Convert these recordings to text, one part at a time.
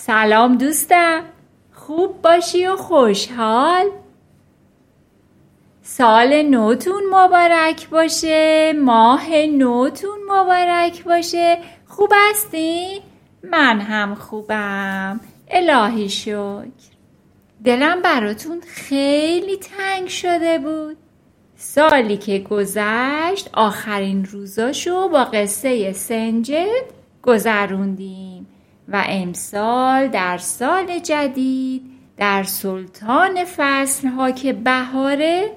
سلام دوستم. خوب باشی و خوشحال. سال نوتون مبارک باشه. ماه نوتون مبارک باشه. خوب هستی؟ من هم خوبم. الهی شکر. دلم براتون خیلی تنگ شده بود. سالی که گذشت آخرین روزاشو با قصه سنجد گذروندیم. و امسال در سال جدید در سلطان فصلها که بهاره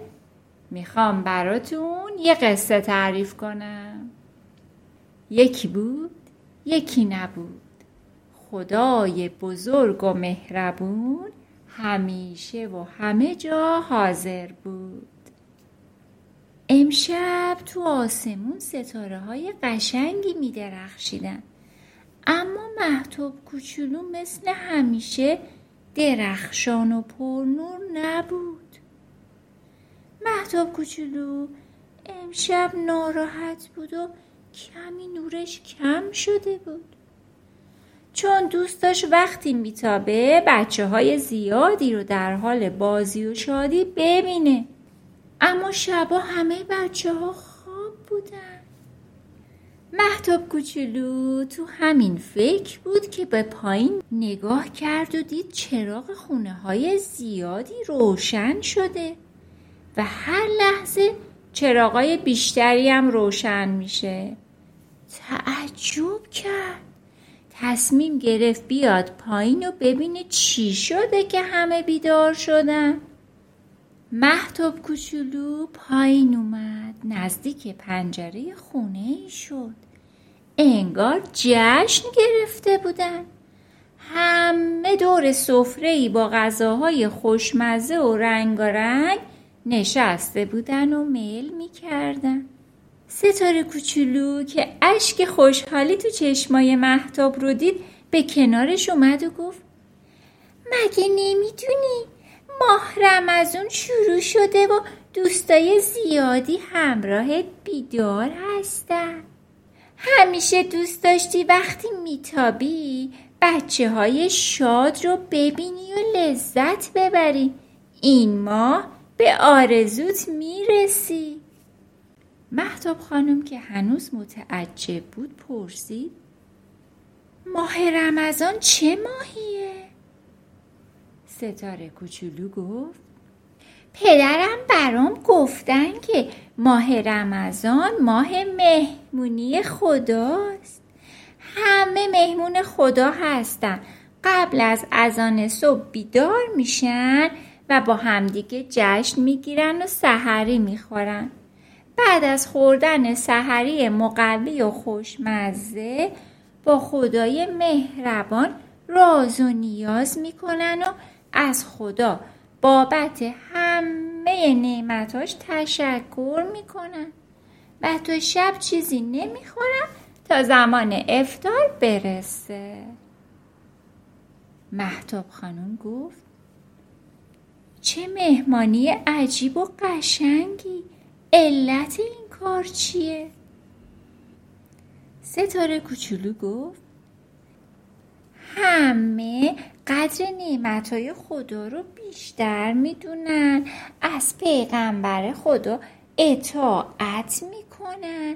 می‌خوام براتون یه قصه تعریف کنم. یکی بود یکی نبود. خدای بزرگ و مهربون همیشه و همه جا حاضر بود. امشب تو آسمون ستاره های قشنگی می درخشیدن اما محتوب کوچولو مثل همیشه درخشان و پرنور نبود. محتوب کوچولو امشب ناراحت بود و کمی نورش کم شده بود. چون دوست داشت وقتی میتابه بچه های زیادی رو در حال بازی و شادی ببینه. اما شبا همه بچه ها خواب بودن. محتاب کوچولو تو همین فکر بود که به پایین نگاه کرد و دید چراغ خونه های زیادی روشن شده و هر لحظه چراغای بیشتری هم روشن میشه. تعجب کرد. تصمیم گرفت بیاد پایین و ببینه چی شده که همه بیدار شدن. محتوب کوچولو پایین اومد. نزدیک پنجره خونه ای شد. انگار جشن گرفته بودن. همه دور سفره ای با غذاهای خوشمزه و رنگارنگ نشسته بودن و میل می‌کردن. ستاره کوچولو که اشک خوشحالی تو چشمای محتاب رو دید به کنارش اومد و گفت مگه نمی‌دونی ماه رمزون شروع شده و دوستای زیادی همراه بیدار هستن. همیشه دوست داشتی وقتی میتابی بچه های شاد رو ببینی و لذت ببری. این ماه به آرزوت می‌رسی. محتاب خانم که هنوز متعجب بود پرسید ماه رمضان چه ماهیه؟ ستاره کوچولو گفت پدرم برام گفتن که ماه رمضان ماه مهمونی خداست. همه مهمون خدا هستن. قبل از اذان صبح بیدار میشن و با همدیگه جشن می‌گیرن و سحری می‌خورن. بعد از خوردن سحری مقوی و خوشمزه با خدای مهربان راز و نیاز می‌کنن و از خدا بابت همه نعمتاش تشکر می‌کنن و تو شب چیزی نمی‌خورن تا زمان افتار برسه. محتاب خانم گفت چه مهمانی عجیب و قشنگی. علت این کار چیه؟ ستاره کوچولو گفت همه قدر نعمتهای خدا رو بیشتر می‌دونن. از پیغمبر خدا اطاعت می‌کنن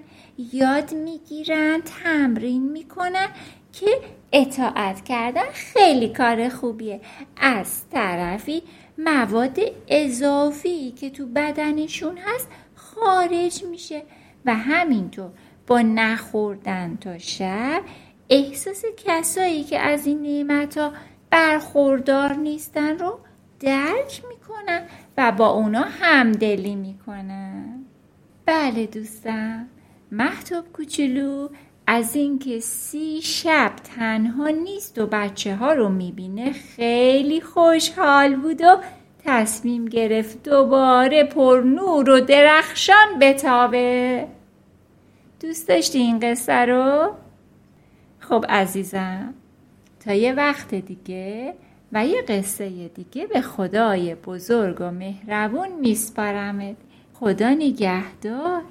یاد می‌گیرن تمرین می‌کنن که اطاعت کردن خیلی کار خوبیه. از طرفی مواد اضافی که تو بدنشون هست خارج میشه و همینطور با نخوردن تا شب احساس کسایی که از این نعمت ها برخوردار نیستن رو درک می‌کنن و با اونا همدلی می‌کنن بله دوستم محتوب کوچولو از اینکه سی شب تنها نیست و بچه ها رو می‌بینه خیلی خوشحال بود و تصمیم گرفت دوباره پر نور و درخشان بتابه دوست داشتی این قصه رو؟ خب عزیزم تا یه وقت دیگه و یه قصه دیگه به خدای بزرگ و مهربون میسپارمت. خدا نگهدار.